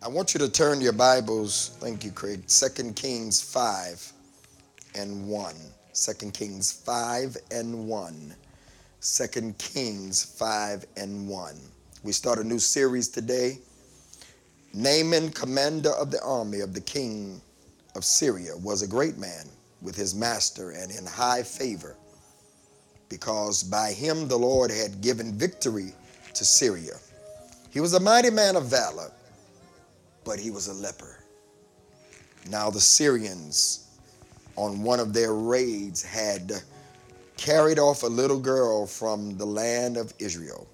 I want you to turn your Bibles, thank you, Craig, 2 Kings 5 and 1. 2 Kings 5 and 1. 2 Kings 5 and 1. We start a new series today. Naaman, commander of the army of the king of Syria, was a great man with his master and in high favor, because by him the Lord had given victory to Syria. He was a mighty man of valor, but he was a leper. Now the Syrians, on one of their raids, had carried off a little girl from the land of Israel,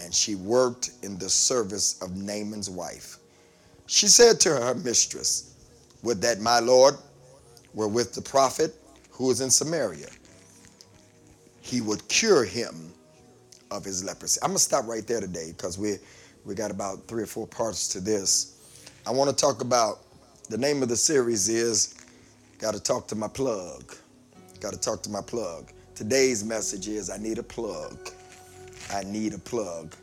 and she worked in the service of Naaman's wife. She said to her mistress, Would that my Lord were with the prophet who is in Samaria. He would cure him of his leprosy. I'm gonna stop right there today because we we got about three or four parts to this. I want to talk about the name of the series is Got to Talk to My Plug. Got to talk to my plug. Today's message is I need a plug. I need a plug.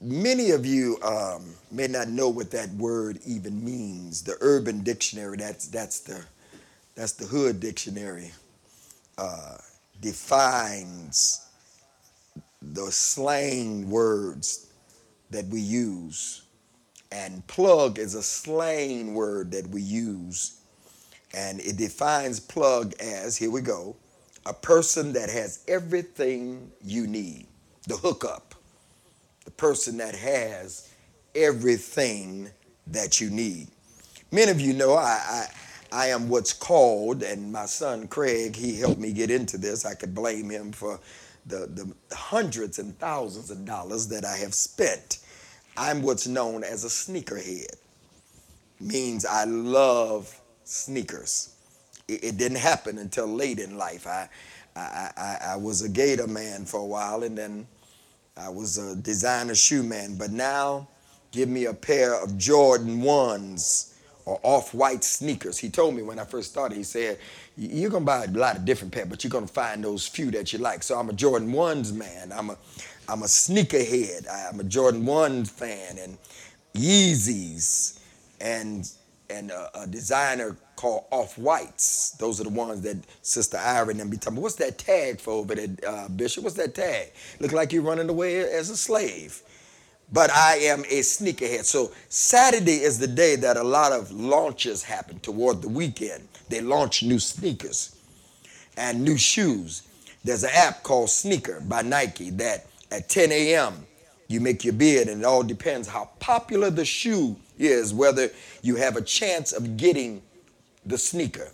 Many of you um, may not know what that word even means. The Urban Dictionary, that's that's the that's the Hood Dictionary, uh, defines the slang words that we use. And plug is a slang word that we use. And it defines plug as here we go a person that has everything you need, the hookup, the person that has everything that you need. Many of you know I, I, I am what's called, and my son Craig, he helped me get into this. I could blame him for the, the hundreds and thousands of dollars that I have spent. I'm what's known as a sneakerhead. Means I love sneakers. It, it didn't happen until late in life. I, I, I, I was a gator man for a while and then I was a designer shoe man. But now, give me a pair of Jordan 1s or off-white sneakers. He told me when I first started, he said, you're gonna buy a lot of different pairs, but you're gonna find those few that you like. So I'm a Jordan 1s man. I'm a I'm a sneakerhead. I'm a Jordan 1 fan and Yeezys and and a, a designer called Off Whites. Those are the ones that Sister Ira and them be talking. What's that tag for over there, uh, Bishop? What's that tag? Look like you're running away as a slave but I am a sneakerhead. So Saturday is the day that a lot of launches happen toward the weekend. They launch new sneakers and new shoes. There's an app called Sneaker by Nike that at 10 a.m. you make your bid, and it all depends how popular the shoe is, whether you have a chance of getting the sneaker.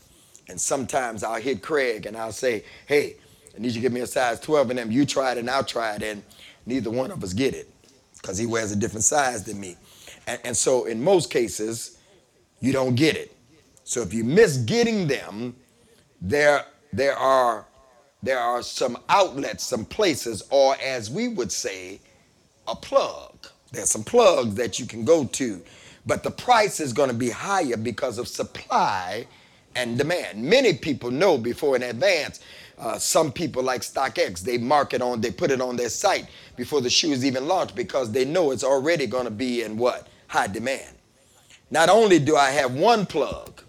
And sometimes I'll hit Craig and I'll say, hey, I need you to give me a size 12 of them. You try it and I'll try it, and neither one of us get it because he wears a different size than me. And, and so in most cases, you don't get it. So if you miss getting them, there, there are there are some outlets, some places, or as we would say, a plug. There's some plugs that you can go to, but the price is going to be higher because of supply and demand. Many people know before in advance. Uh, some people like StockX, they mark it on, they put it on their site before the shoe is even launched because they know it's already going to be in what? High demand. Not only do I have one plug,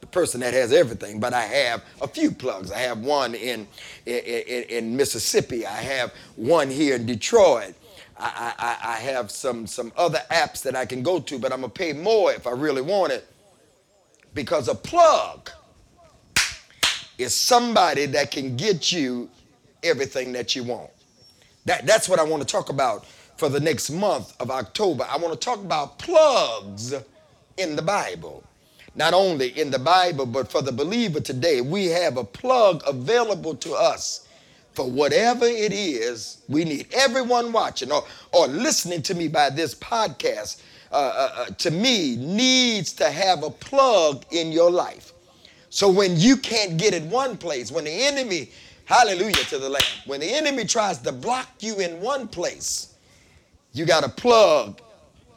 the person that has everything, but I have a few plugs. I have one in, in, in, in Mississippi. I have one here in Detroit. I, I, I have some, some other apps that I can go to, but I'm to pay more if I really want it because a plug is somebody that can get you everything that you want. That, that's what I want to talk about for the next month of October. I want to talk about plugs in the Bible. Not only in the Bible, but for the believer today, we have a plug available to us for whatever it is we need. Everyone watching or, or listening to me by this podcast, uh, uh, uh, to me, needs to have a plug in your life. So when you can't get it one place, when the enemy Hallelujah to the Lamb. When the enemy tries to block you in one place, you got a plug.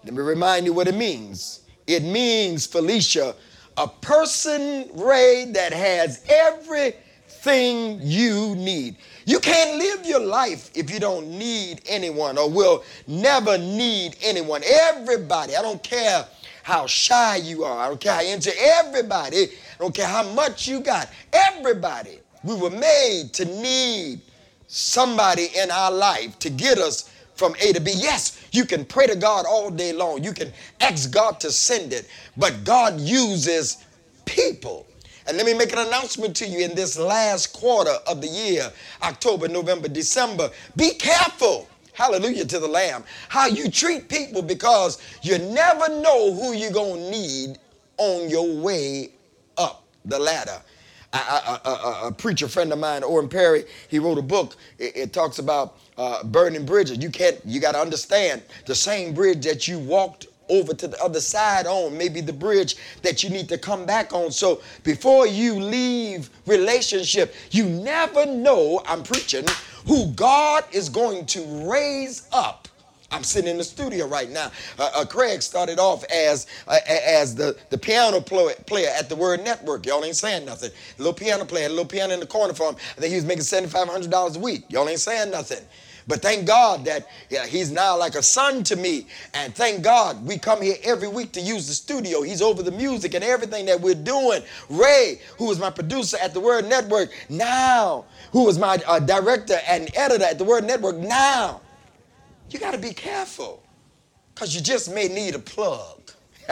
Let me remind you what it means. It means, Felicia, a person, Ray, that has everything you need. You can't live your life if you don't need anyone or will never need anyone. Everybody, I don't care how shy you are, I don't care how into everybody, I don't care how much you got. Everybody, we were made to need somebody in our life to get us from A to B. Yes, you can pray to God all day long. You can ask God to send it, but God uses people. And let me make an announcement to you in this last quarter of the year, October, November, December. Be careful. Hallelujah to the Lamb. How you treat people because you never know who you're going to need on your way up the ladder. A preacher friend of mine, Oren Perry, he wrote a book. It, it talks about uh, burning bridges. You can't, you got to understand the same bridge that you walked over to the other side on, maybe the bridge that you need to come back on. So before you leave relationship, you never know, I'm preaching, who God is going to raise up. I'm sitting in the studio right now. Uh, uh, Craig started off as uh, as the, the piano player, player at the Word Network. Y'all ain't saying nothing. A little piano player, a little piano in the corner for him. I think he was making $7,500 a week. Y'all ain't saying nothing. But thank God that yeah, he's now like a son to me. And thank God we come here every week to use the studio. He's over the music and everything that we're doing. Ray, who is my producer at the Word Network, now, who is my uh, director and editor at the Word Network, now. You got to be careful because you just may need a plug.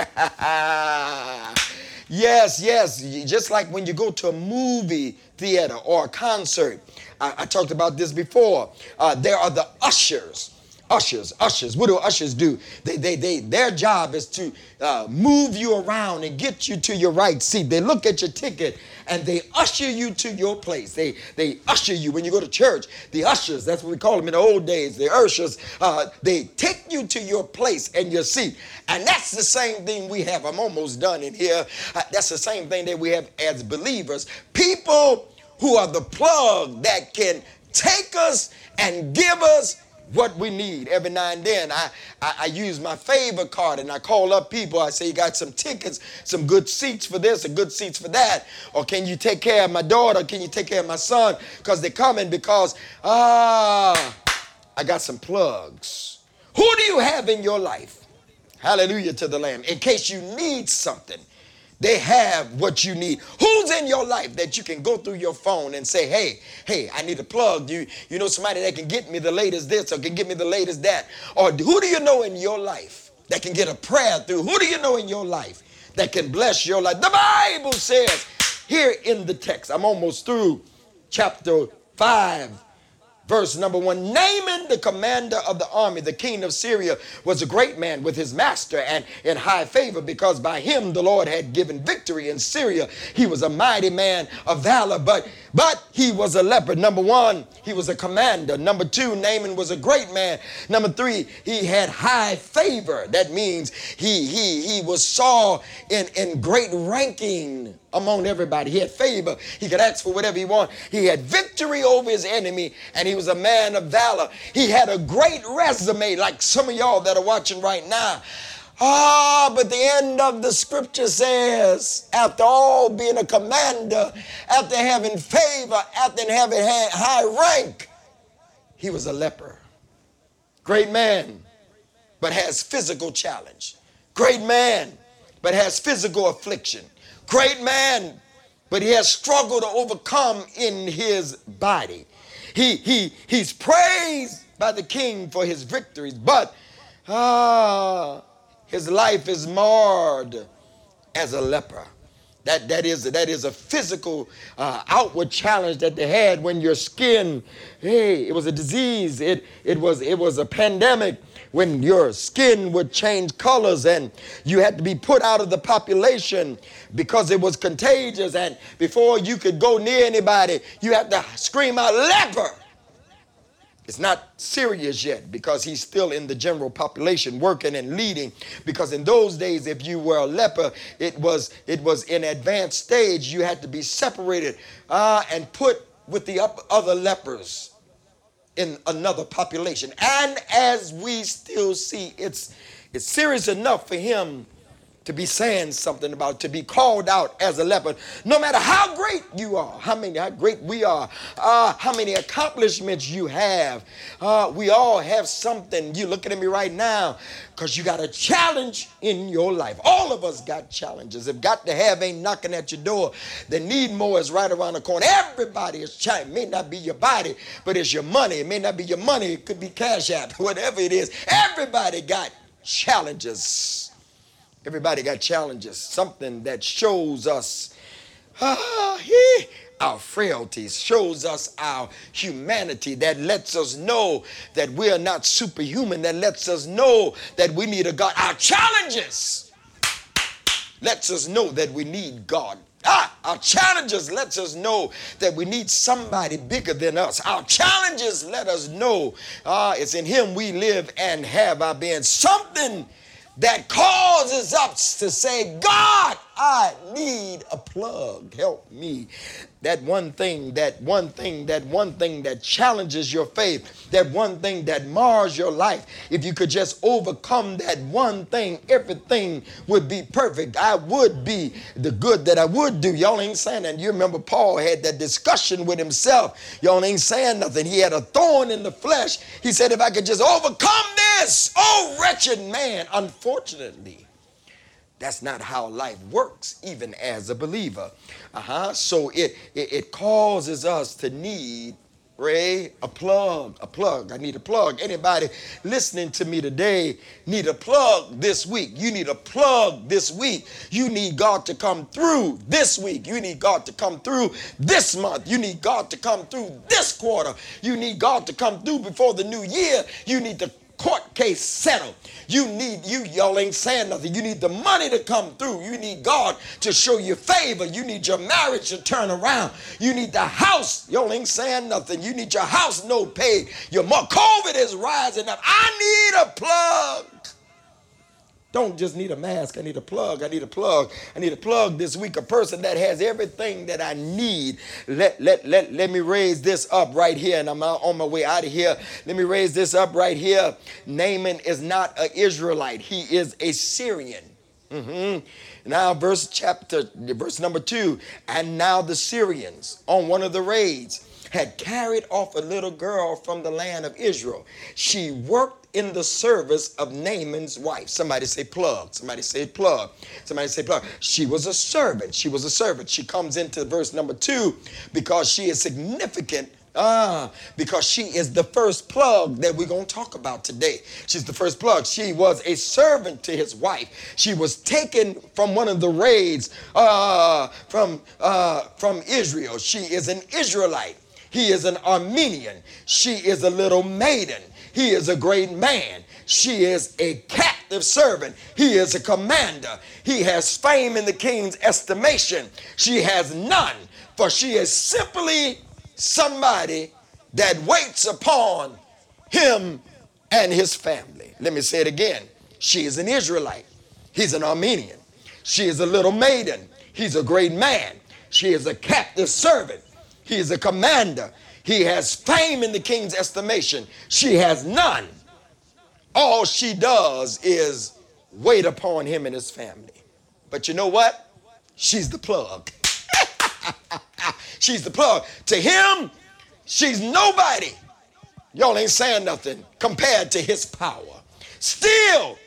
yes, yes. Just like when you go to a movie theater or a concert I, I talked about this before. Uh, there are the ushers. Ushers, ushers. What do ushers do? They, they, they, their job is to uh, move you around and get you to your right seat. They look at your ticket and they usher you to your place. They, they usher you when you go to church. The ushers, that's what we call them in the old days, the ushers, uh, they take you to your place and your seat. And that's the same thing we have. I'm almost done in here. Uh, that's the same thing that we have as believers. People who are the plug that can take us and give us what we need. Every now and then, I, I, I, use my favor card and I call up people. I say, You got some tickets, some good seats for this, or good seats for that. Or can you take care of my daughter? Can you take care of my son? Because they're coming because, ah, I got some plugs. Who do you have in your life? Hallelujah to the Lamb. In case you need something they have what you need. Who's in your life that you can go through your phone and say, hey, hey, I need a plug. You, you know somebody that can get me the latest this or can get me the latest that? Or who do you know in your life that can get a prayer through? Who do you know in your life that can bless your life? The Bible says here in the text, I'm almost through chapter 5 Verse number one Naaman, the commander of the army, the king of Syria, was a great man with his master and in high favor because by him the Lord had given victory in Syria. He was a mighty man of valor, but but he was a leper. Number one, he was a commander. Number two, Naaman was a great man. Number three, he had high favor. That means he he he was saw in, in great ranking among everybody. He had favor. He could ask for whatever he wanted. He had victory over his enemy, and he was a man of valor. He had a great resume, like some of y'all that are watching right now. Ah, but the end of the scripture says, after all being a commander, after having favor, after having high rank, he was a leper. Great man, but has physical challenge. Great man, but has physical affliction. Great man, but he has struggled to overcome in his body. He, he, he's praised by the king for his victories, but ah, his life is marred as a leper. That, that, is, that is a physical uh, outward challenge that they had when your skin, hey, it was a disease. It, it, was, it was a pandemic when your skin would change colors and you had to be put out of the population because it was contagious. And before you could go near anybody, you had to scream out, leper. It's not serious yet because he's still in the general population working and leading. Because in those days, if you were a leper, it was it was in advanced stage. You had to be separated uh, and put with the other lepers in another population. And as we still see, it's it's serious enough for him to be saying something about, to be called out as a leper. No matter how great you are, how many, how great we are, uh, how many accomplishments you have, uh, we all have something. You looking at me right now because you got a challenge in your life. All of us got challenges. If got to have ain't knocking at your door, the need more is right around the corner. Everybody is challenged. It may not be your body, but it's your money. It may not be your money. It could be cash app, whatever it is. Everybody got challenges. Everybody got challenges, something that shows us ah, our frailties, shows us our humanity, that lets us know that we are not superhuman, that lets us know that we need a God. Our challenges lets us know that we need God. Ah, our challenges lets us know that we need somebody bigger than us. Our challenges let us know ah, it's in Him we live and have our being. Something that causes us to say, God, I need a plug. Help me. That one thing, that one thing, that one thing that challenges your faith, that one thing that mars your life. If you could just overcome that one thing, everything would be perfect. I would be the good that I would do. Y'all ain't saying that. You remember Paul had that discussion with himself. Y'all ain't saying nothing. He had a thorn in the flesh. He said, if I could just overcome this, oh wretched man, unfortunately that's not how life works, even as a believer. Uh-huh. So it, it, it causes us to need Ray, a plug, a plug. I need a plug. Anybody listening to me today need a plug this week. You need a plug this week. You need God to come through this week. You need God to come through this month. You need God to come through this quarter. You need God to come through before the new year. You need to court case settled. You need, you y'all ain't saying nothing. You need the money to come through. You need God to show you favor. You need your marriage to turn around. You need the house. Y'all ain't saying nothing. You need your house no paid. Your COVID is rising up. I need a plug. Don't just need a mask. I need a plug. I need a plug. I need a plug this week. A person that has everything that I need. Let, let, let, let me raise this up right here. And I'm on my way out of here. Let me raise this up right here. Naaman is not an Israelite. He is a Syrian. Mm-hmm. Now, verse chapter, verse number two. And now the Syrians on one of the raids had carried off a little girl from the land of Israel. She worked in the service of Naaman's wife. Somebody say plug. Somebody say plug. Somebody say plug. She was a servant. She was a servant. She comes into verse number two because she is significant Ah, because she is the first plug that we're going to talk about today. She's the first plug. She was a servant to his wife. She was taken from one of the raids uh, from, uh, from Israel. She is an Israelite. He is an Armenian. She is a little maiden. He is a great man. She is a captive servant. He is a commander. He has fame in the king's estimation. She has none, for she is simply somebody that waits upon him and his family. Let me say it again. She is an Israelite. He's an Armenian. She is a little maiden. He's a great man. She is a captive servant. He is a commander. He has fame in the king's estimation. She has none. All she does is wait upon him and his family. But you know what? She's the plug. she's the plug. To him, she's nobody. Y'all ain't saying nothing compared to his power. Still,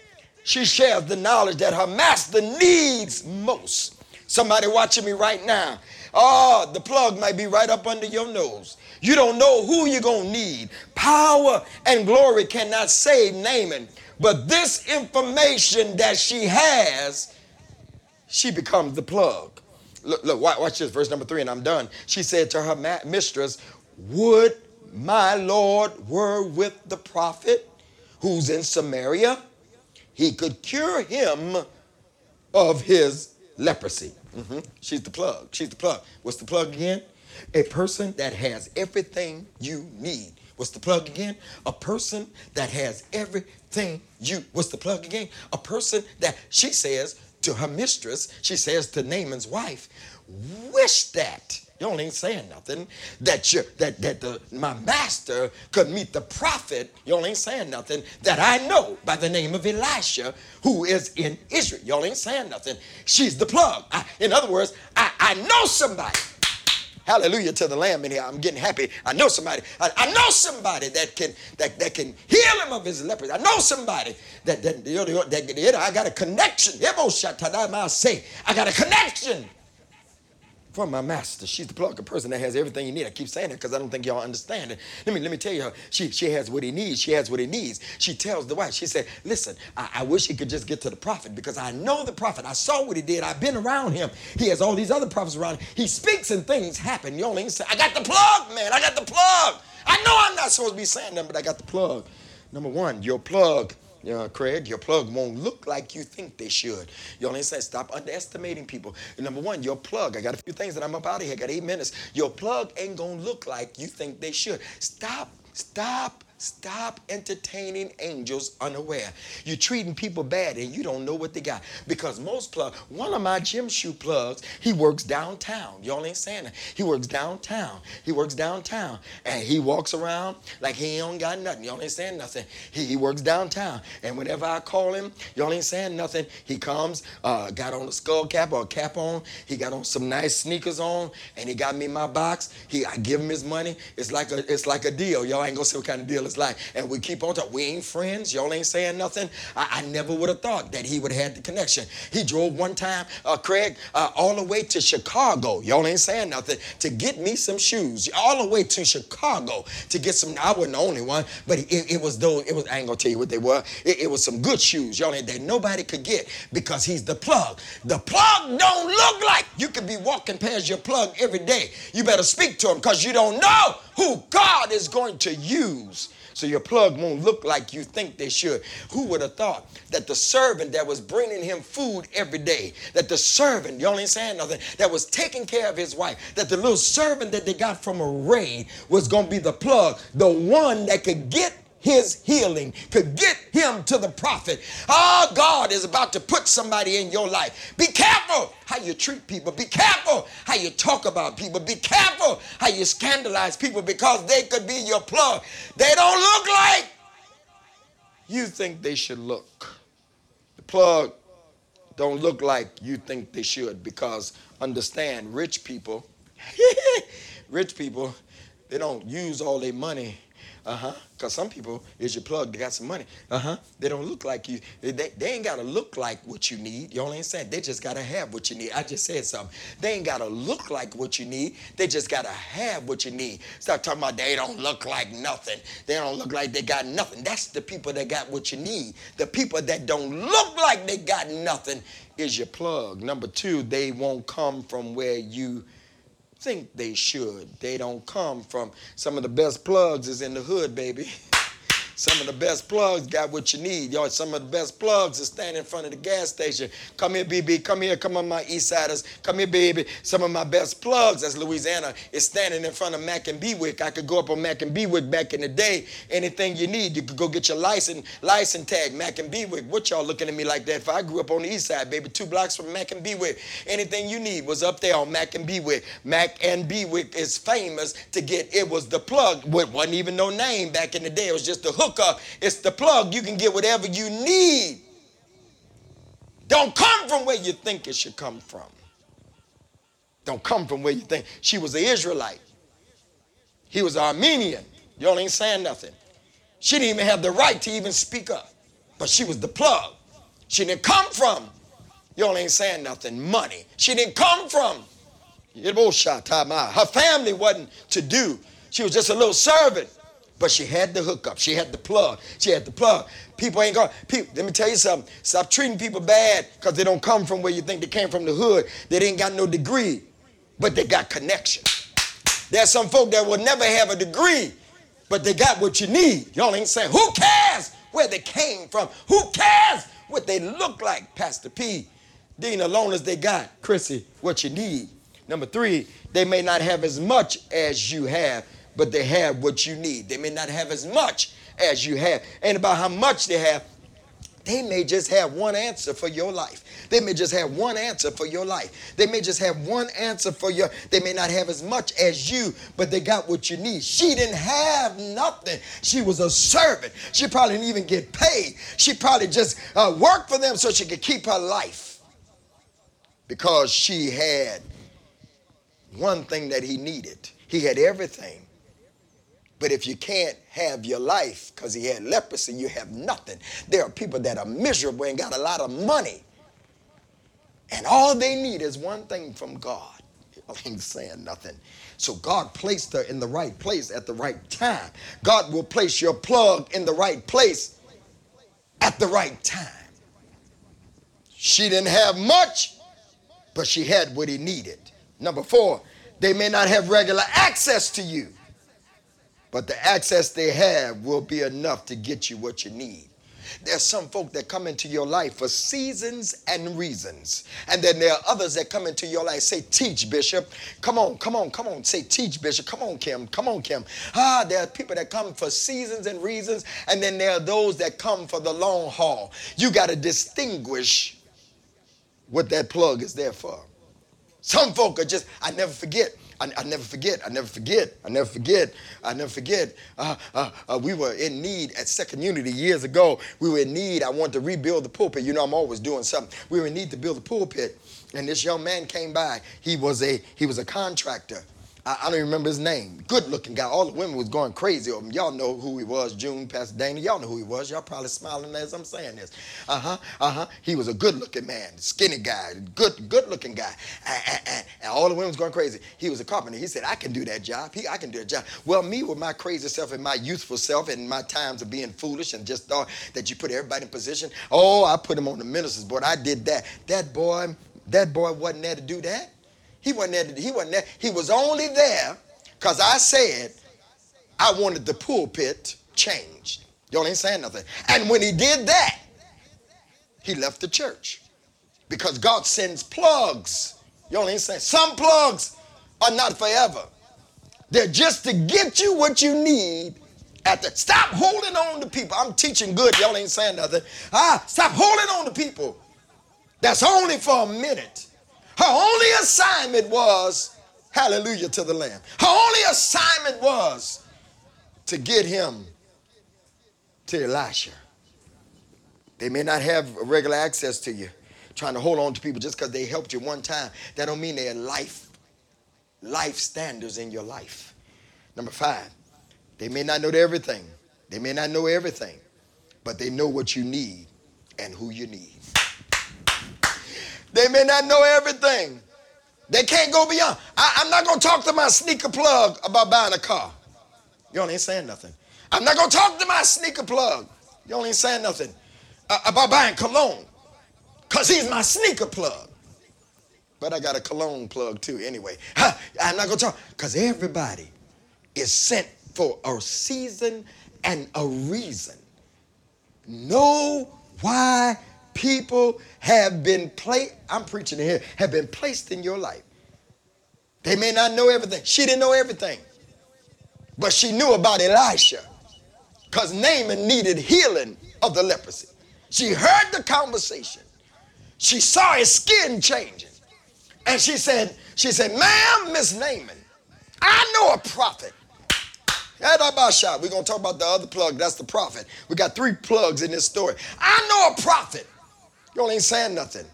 she shares the knowledge that her master needs most. Somebody watching me right now. Oh, the plug might be right up under your nose. You don't know who you're going to need. Power and glory cannot save Naaman. But this information that she has, she becomes the plug. Look, look, watch this, verse number three, and I'm done. She said to her mistress, Would my Lord were with the prophet who's in Samaria? He could cure him of his leprosy. Mm-hmm. She's the plug. She's the plug. What's the plug again? A person that has everything you need. What's the plug again? A person that has everything you. What's the plug again? A person that she says to her mistress, she says to Naaman's wife, wish that Y'all ain't saying nothing. That you that that the my master could meet the prophet. Y'all ain't saying nothing. That I know by the name of Elisha, who is in Israel. Y'all ain't saying nothing. She's the plug. I, in other words, I, I know somebody. Hallelujah to the Lamb in here. I'm getting happy. I know somebody. I, I, know somebody that can that, that can heal him of his leprosy. I know somebody that that, that, that, that I got a connection. I got a connection from my master. She's the plug, a person that has everything you need. I keep saying that because I don't think y'all understand it. Let me let me tell you, she she has what he needs. She has what he needs. She tells the wife, she said, listen, I, I wish he could just get to the prophet because I know the prophet. I saw what he did. I've been around him. He has all these other prophets around him. He speaks and things happen. You only say, I got the plug, man. I got the plug. I know I'm not supposed to be saying them, but I got the plug. Number one, your plug uh, Craig, your plug won't look like you think they should. You only said stop underestimating people. Number one, your plug. I got a few things that I'm up out of here. I got eight minutes. Your plug ain't gonna look like you think they should. Stop, stop Stop entertaining angels unaware. You're treating people bad and you don't know what they got. Because most plug, one of my gym shoe plugs, he works downtown. Y'all ain't saying that. He works downtown. He works downtown. And he walks around like he ain't got nothing. Y'all ain't saying nothing. He, he works downtown. And whenever I call him, y'all ain't saying nothing. He comes, uh, got on a skull cap or a cap on. He got on some nice sneakers on, and he got me my box. He I give him his money. It's like a it's like a deal. Y'all ain't gonna say what kind of deal like. And we keep on talking. We ain't friends. Y'all ain't saying nothing. I, I never would have thought that he would have had the connection. He drove one time, uh, Craig, uh, all the way to Chicago. Y'all ain't saying nothing to get me some shoes. All the way to Chicago to get some. I wasn't the only one, but it, it was those. It was. I ain't gonna tell you what they were. It, it was some good shoes, y'all, ain't that nobody could get because he's the plug. The plug don't look like you could be walking past your plug every day. You better speak to him because you don't know who God is going to use so your plug won't look like you think they should. Who would have thought that the servant that was bringing him food every day, that the servant, y'all ain't saying nothing, that was taking care of his wife, that the little servant that they got from a raid was going to be the plug, the one that could get his healing, could get him to the prophet. Oh, God is about to put somebody in your life. Be careful how you treat people. Be careful how you talk about people. Be careful how you scandalize people because they could be your plug. They don't look like you think they should look. The plug don't look like you think they should because understand rich people, rich people, they don't use all their money uh huh. Because some people is your plug. They got some money. Uh huh. They don't look like you. They, they ain't got to look like what you need. You all ain't saying. They just got to have what you need. I just said something. They ain't got to look like what you need. They just got to have what you need. Stop talking about they don't look like nothing. They don't look like they got nothing. That's the people that got what you need. The people that don't look like they got nothing is your plug. Number two, they won't come from where you think they should. They don't come from some of the best plugs is in the hood, baby. Some of the best plugs got what you need. Y'all, some of the best plugs are standing in front of the gas station. Come here, BB. Come here. Come on, my East Siders. Come here, baby. Some of my best plugs, as Louisiana, is standing in front of Mack and Bewick. I could go up on Mack and Bewick back in the day. Anything you need, you could go get your license license tag, Mack and Bewick. What y'all looking at me like that? for? I grew up on the East Side, baby, two blocks from Mack and Bewick. Anything you need was up there on Mack and Bewick. Mack and Bewick is famous to get. It was the plug. It wasn't even no name back in the day. It was just the hook hookup, it's the plug. You can get whatever you need. Don't come from where you think it should come from. Don't come from where you think. She was an Israelite. He was Armenian. Y'all ain't saying nothing. She didn't even have the right to even speak up. But she was the plug. She didn't come from, y'all ain't saying nothing, money. She didn't come from. Her family wasn't to do. She was just a little servant. But she had the hookup. She had the plug. She had the plug. People ain't going. People, let me tell you something. Stop treating people bad because they don't come from where you think they came from the hood. They ain't got no degree, but they got connection. There's some folk that will never have a degree, but they got what you need. Y'all ain't saying, who cares where they came from? Who cares what they look like, Pastor P? Dean, alone as they got, Chrissy, what you need. Number three, they may not have as much as you have, but they have what you need. They may not have as much as you have. And about how much they have, they may just have one answer for your life. They may just have one answer for your life. They may just have one answer for your, they may not have as much as you, but they got what you need. She didn't have nothing. She was a servant. She probably didn't even get paid. She probably just uh, worked for them so she could keep her life because she had one thing that he needed. He had everything. But if you can't have your life because he had leprosy, you have nothing. There are people that are miserable and got a lot of money. And all they need is one thing from God. I ain't saying nothing. So God placed her in the right place at the right time. God will place your plug in the right place at the right time. She didn't have much, but she had what he needed. Number four, they may not have regular access to you but the access they have will be enough to get you what you need. There's some folk that come into your life for seasons and reasons. And then there are others that come into your life, say, Teach, Bishop. Come on, come on, come on. Say, Teach, Bishop. Come on, Kim. Come on, Kim. Ah, there are people that come for seasons and reasons. And then there are those that come for the long haul. You got to distinguish what that plug is there for. Some folk are just, I never forget. I, I, never forget. I never forget. I never forget. I never forget. Uh, uh, uh, we were in need at Second Unity years ago. We were in need. I wanted to rebuild the pulpit. You know, I'm always doing something. We were in need to build a pulpit, and this young man came by. He was a he was a contractor. I, I, don't even remember his name. Good looking guy. All the women was going crazy over him. Y'all know who he was, June, Pastor Dana. Y'all know who he was. Y'all probably smiling as I'm saying this. Uh-huh, uh-huh. He was a good looking man, skinny guy, good, good looking guy. And, all the women was going crazy. He was a carpenter. He said, I can do that job. He, I can do that job. Well, me with my crazy self and my youthful self and my times of being foolish and just thought that you put everybody in position. Oh, I put him on the minister's board. I did that. That boy, that boy wasn't there to do that. He wasn't there. He wasn't there. He was only there because I said I wanted the pulpit changed. Y'all ain't saying nothing. And when he did that, he left the church because God sends plugs. Y'all ain't saying some plugs are not forever. They're just to get you what you need at the stop holding on to people. I'm teaching good. Y'all ain't saying nothing. Ah, stop holding on to people. That's only for a minute. Her only assignment was, hallelujah to the Lamb. Her only assignment was to get him to Elisha. They may not have regular access to you, trying to hold on to people just because they helped you one time. That don't mean they're life, life standards in your life. Number five, they may not know everything. They may not know everything, but they know what you need and who you need. They may not know everything. They can't go beyond. I, am not going to talk to my sneaker plug about buying a car. You ain't saying nothing. I'm not going to talk to my sneaker plug. You ain't saying nothing uh, about buying cologne because he's my sneaker plug. But I got a cologne plug too anyway. I'm not going to talk because everybody is sent for a season and a reason. Know why people have been placed, I'm preaching here, have been placed in your life. They may not know everything. She didn't know everything. But she knew about Elisha because Naaman needed healing of the leprosy. She heard the conversation. She saw his skin changing. And she said, she said, ma'am, Miss Naaman, I know a prophet. We're going to talk about the other plug. That's the prophet. We got three plugs in this story. I know a prophet Y'all ain't saying nothing.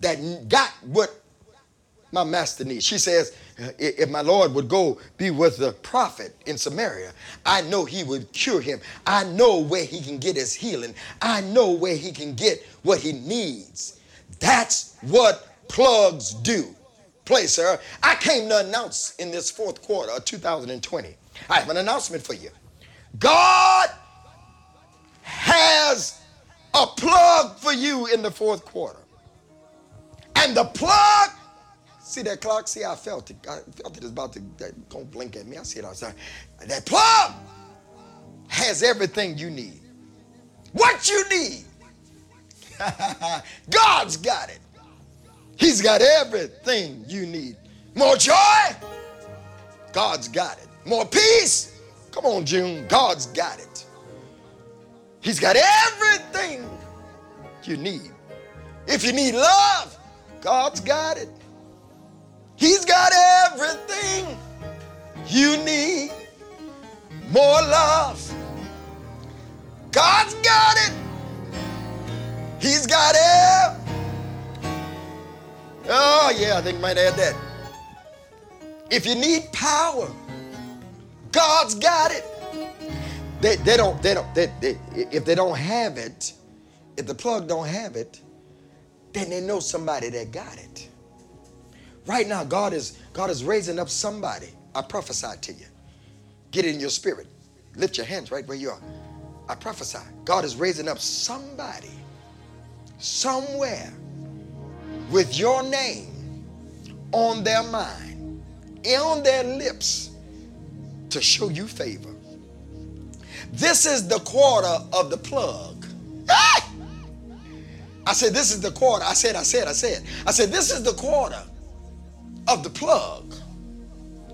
That got what my master needs. She says, if my Lord would go be with the prophet in Samaria, I know he would cure him. I know where he can get his healing. I know where he can get what he needs. That's what plugs do. Play, sir. I came to announce in this fourth quarter of 2020. I have an announcement for you. God has a plug for you in the fourth quarter. And the plug, see that clock? See, I felt it. I felt it is about to uh, don't blink at me. I see it outside. That plug has everything you need. What you need. God's got it. He's got everything you need. More joy? God's got it. More peace? Come on, June. God's got it. He's got everything you need. If you need love, God's got it. He's got everything you need. More love. God's got it. He's got it. Oh, yeah, I think I might add that. If you need power, God's got it. They, they don't, they don't, they, they, if they don't have it, if the plug don't have it, then they know somebody that got it. Right now, God is, God is raising up somebody. I prophesy to you. Get in your spirit. Lift your hands right where you are. I prophesy. God is raising up somebody somewhere with your name on their mind, on their lips to show you favor. This is the quarter of the plug. I said, This is the quarter. I said, I said, I said, I said, This is the quarter of the plug.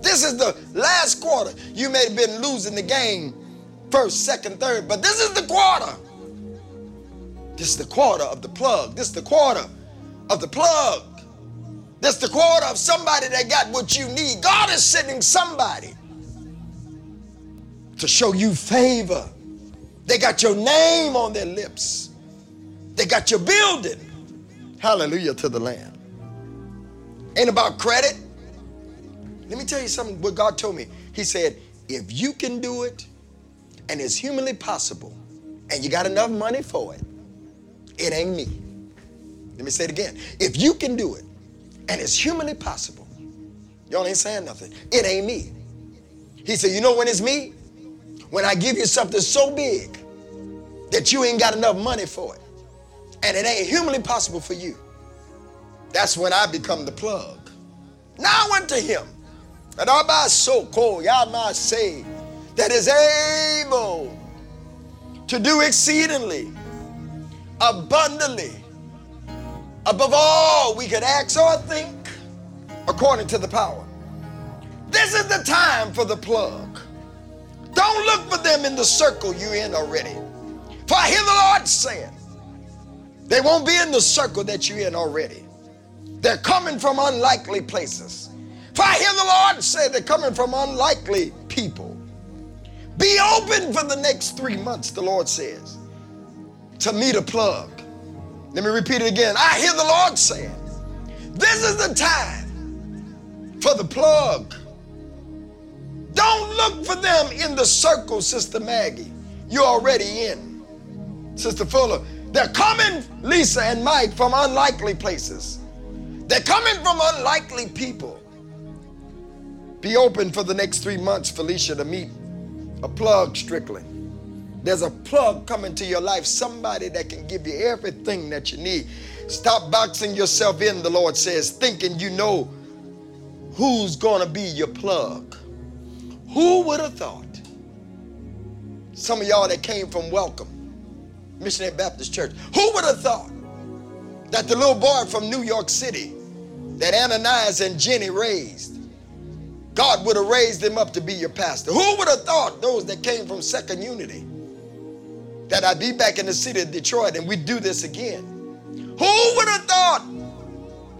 This is the last quarter. You may have been losing the game first, second, third, but this is the quarter. This is the quarter of the plug. This is the quarter of the plug. This is the quarter of somebody that got what you need. God is sending somebody to show you favor. They got your name on their lips. They got your building. Hallelujah to the Lamb. Ain't about credit. Let me tell you something what God told me. He said, if you can do it and it's humanly possible and you got enough money for it, it ain't me. Let me say it again. If you can do it and it's humanly possible, y'all ain't saying nothing, it ain't me. He said, you know when it's me? When I give you something so big that you ain't got enough money for it and it ain't humanly possible for you, that's when I become the plug. Now I went to him, and all by so called, y'all might say, that is able to do exceedingly, abundantly, above all we could ask or think, according to the power. This is the time for the plug. Don't look for them in the circle you're in already. For I hear the Lord saying, they won't be in the circle that you're in already. They're coming from unlikely places. For I hear the Lord say they're coming from unlikely people. Be open for the next three months, the Lord says, to meet a plug. Let me repeat it again. I hear the Lord saying, this is the time for the plug don't look for them in the circle, Sister Maggie. You're already in. Sister Fuller, they're coming, Lisa and Mike, from unlikely places. They're coming from unlikely people. Be open for the next three months, Felicia, to meet a plug, Strickland. There's a plug coming to your life, somebody that can give you everything that you need. Stop boxing yourself in, the Lord says, thinking you know who's going to be your plug. Who would have thought? Some of y'all that came from Welcome, Missionary Baptist Church, who would have thought that the little boy from New York City that Ananias and Jenny raised, God would have raised him up to be your pastor? Who would have thought those that came from Second Unity that I'd be back in the city of Detroit and we'd do this again? Who would have thought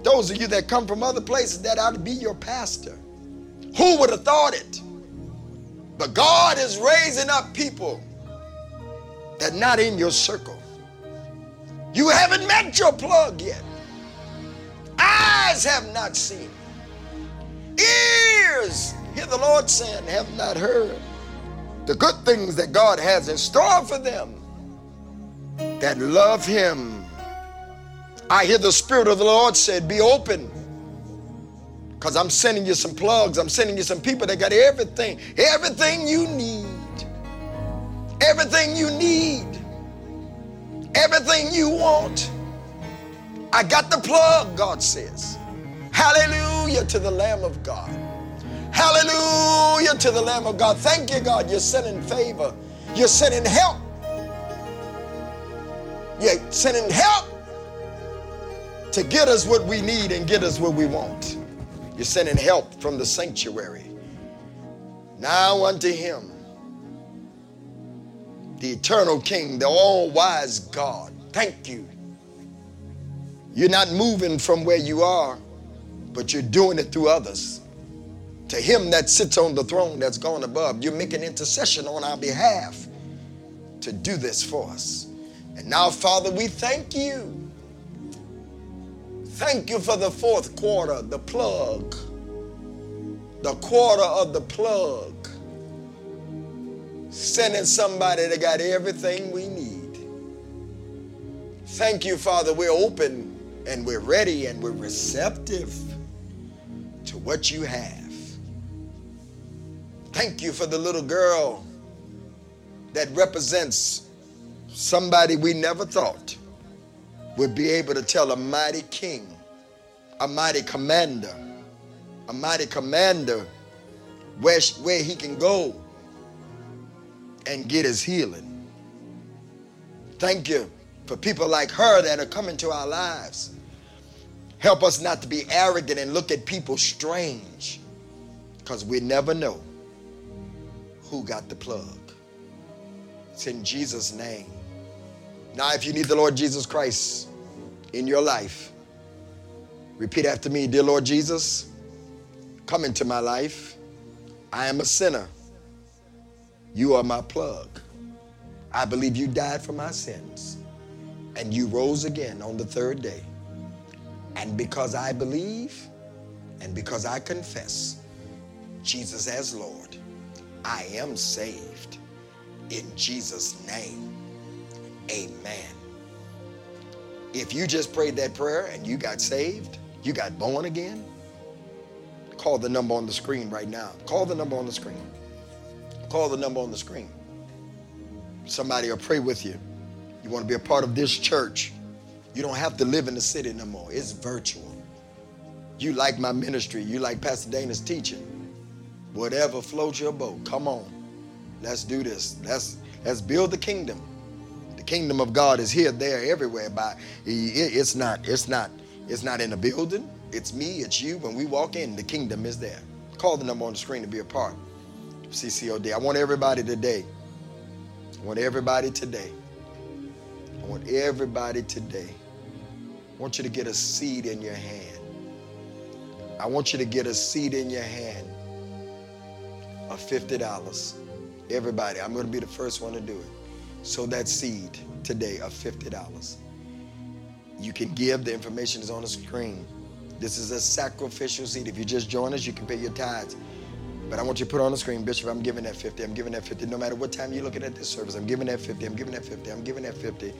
those of you that come from other places that I'd be your pastor? Who would have thought it? But God is raising up people that not in your circle. You haven't met your plug yet. Eyes have not seen. Ears, hear the Lord saying, have not heard. The good things that God has in store for them that love Him. I hear the Spirit of the Lord said, Be open because I'm sending you some plugs. I'm sending you some people that got everything, everything you need. Everything you need. Everything you want. I got the plug, God says. Hallelujah to the Lamb of God. Hallelujah to the Lamb of God. Thank you, God. You're sending favor. You're sending help. You're sending help to get us what we need and get us what we want. You're sending help from the sanctuary. Now unto him the eternal King, the all wise God. Thank you. You're not moving from where you are, but you're doing it through others. To him that sits on the throne that's gone above, you're making intercession on our behalf to do this for us. And now, Father, we thank you. Thank you for the fourth quarter, the plug, the quarter of the plug sending somebody that got everything we need. Thank you, Father. We're open and we're ready and we're receptive to what you have. Thank you for the little girl that represents somebody we never thought would be able to tell a mighty king, a mighty commander, a mighty commander where, where he can go and get his healing. Thank you for people like her that are coming to our lives. Help us not to be arrogant and look at people strange because we never know who got the plug. It's in Jesus' name. Now, if you need the Lord Jesus Christ in your life, repeat after me Dear Lord Jesus, come into my life. I am a sinner. You are my plug. I believe you died for my sins and you rose again on the third day. And because I believe and because I confess Jesus as Lord, I am saved. In Jesus' name, amen. If you just prayed that prayer and you got saved, you got born again, call the number on the screen right now. Call the number on the screen. Call the number on the screen. Somebody will pray with you. You want to be a part of this church. You don't have to live in the city no more. It's virtual. You like my ministry. You like Pastor Dana's teaching. Whatever floats your boat. Come on. Let's do this. Let's let's build the kingdom. The kingdom of God is here, there, everywhere. By it's not, it's not, it's not in a building. It's me, it's you. When we walk in, the kingdom is there. Call the number on the screen to be a part CCOD. I want everybody today. I want everybody today. I want everybody today. I want you to get a seed in your hand. I want you to get a seed in your hand of $50. Everybody, I'm going to be the first one to do it. So that seed today of $50. You can give, the information is on the screen. This is a sacrificial seed. If you just join us, you can pay your tithes. But I want you to put on the screen, Bishop, I'm giving that 50. I'm giving that 50. No matter what time you're looking at this service, I'm giving that 50. I'm giving that 50. I'm giving that 50.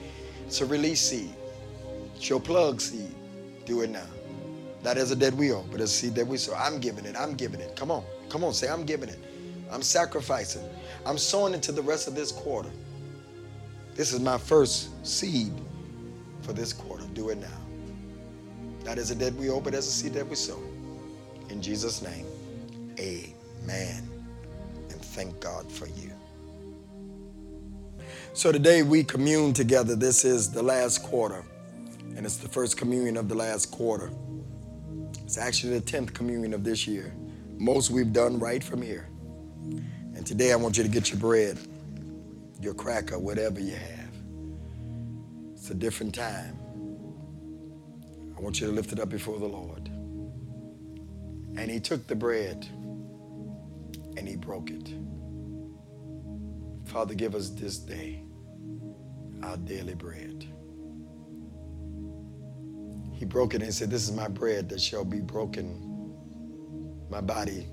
It's a release seed. It's your plug seed. Do it now. Not as a dead wheel, but as a seed that we sow. I'm giving it. I'm giving it. Come on. Come on. Say, I'm giving it. I'm sacrificing. I'm sowing into the rest of this quarter. This is my first seed for this quarter. Do it now. Not as a debt we owe, but as a seed that we sow. In Jesus' name, amen. And thank God for you. So today we commune together. This is the last quarter, and it's the first communion of the last quarter. It's actually the 10th communion of this year. Most we've done right from here. And today I want you to get your bread, your cracker, whatever you have. It's a different time. I want you to lift it up before the Lord. And he took the bread and he broke it. Father, give us this day our daily bread. He broke it and said, This is my bread that shall be broken, my body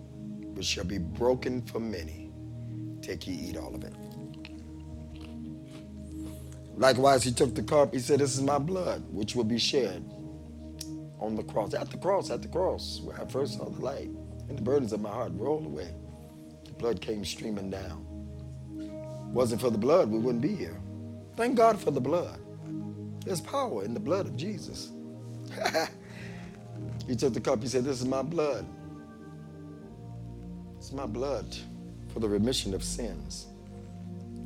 which shall be broken for many. Take ye, eat all of it. Likewise, he took the cup. He said, This is my blood, which will be shed on the cross. At the cross, at the cross, where I first saw the light, and the burdens of my heart rolled away. The blood came streaming down. Wasn't for the blood, we wouldn't be here. Thank God for the blood. There's power in the blood of Jesus. he took the cup. He said, This is my blood. It's my blood for the remission of sins.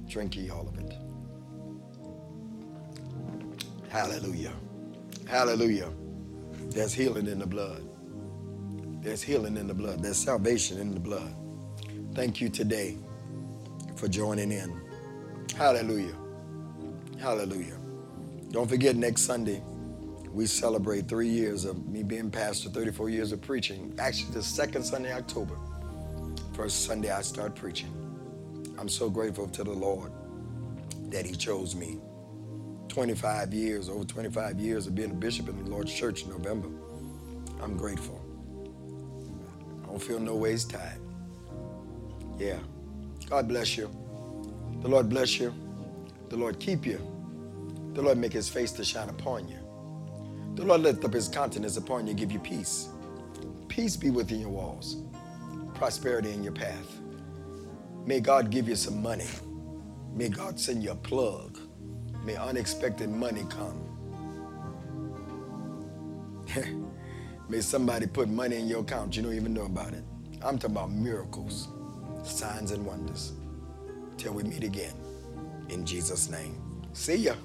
Drink ye all of it. Hallelujah. Hallelujah. There's healing in the blood. There's healing in the blood. There's salvation in the blood. Thank you today for joining in. Hallelujah. Hallelujah. Don't forget, next Sunday, we celebrate three years of me being pastor, 34 years of preaching. Actually, the second Sunday, October. First Sunday, I start preaching. I'm so grateful to the Lord that He chose me. 25 years, over 25 years of being a bishop in the Lord's church in November. I'm grateful. I don't feel no ways tired. Yeah. God bless you. The Lord bless you. The Lord keep you. The Lord make his face to shine upon you. The Lord lift up his countenance upon you, give you peace. Peace be within your walls, prosperity in your path. May God give you some money. May God send you a plug. May unexpected money come. May somebody put money in your account you don't even know about it. I'm talking about miracles, signs, and wonders. Till we meet again. In Jesus' name. See ya.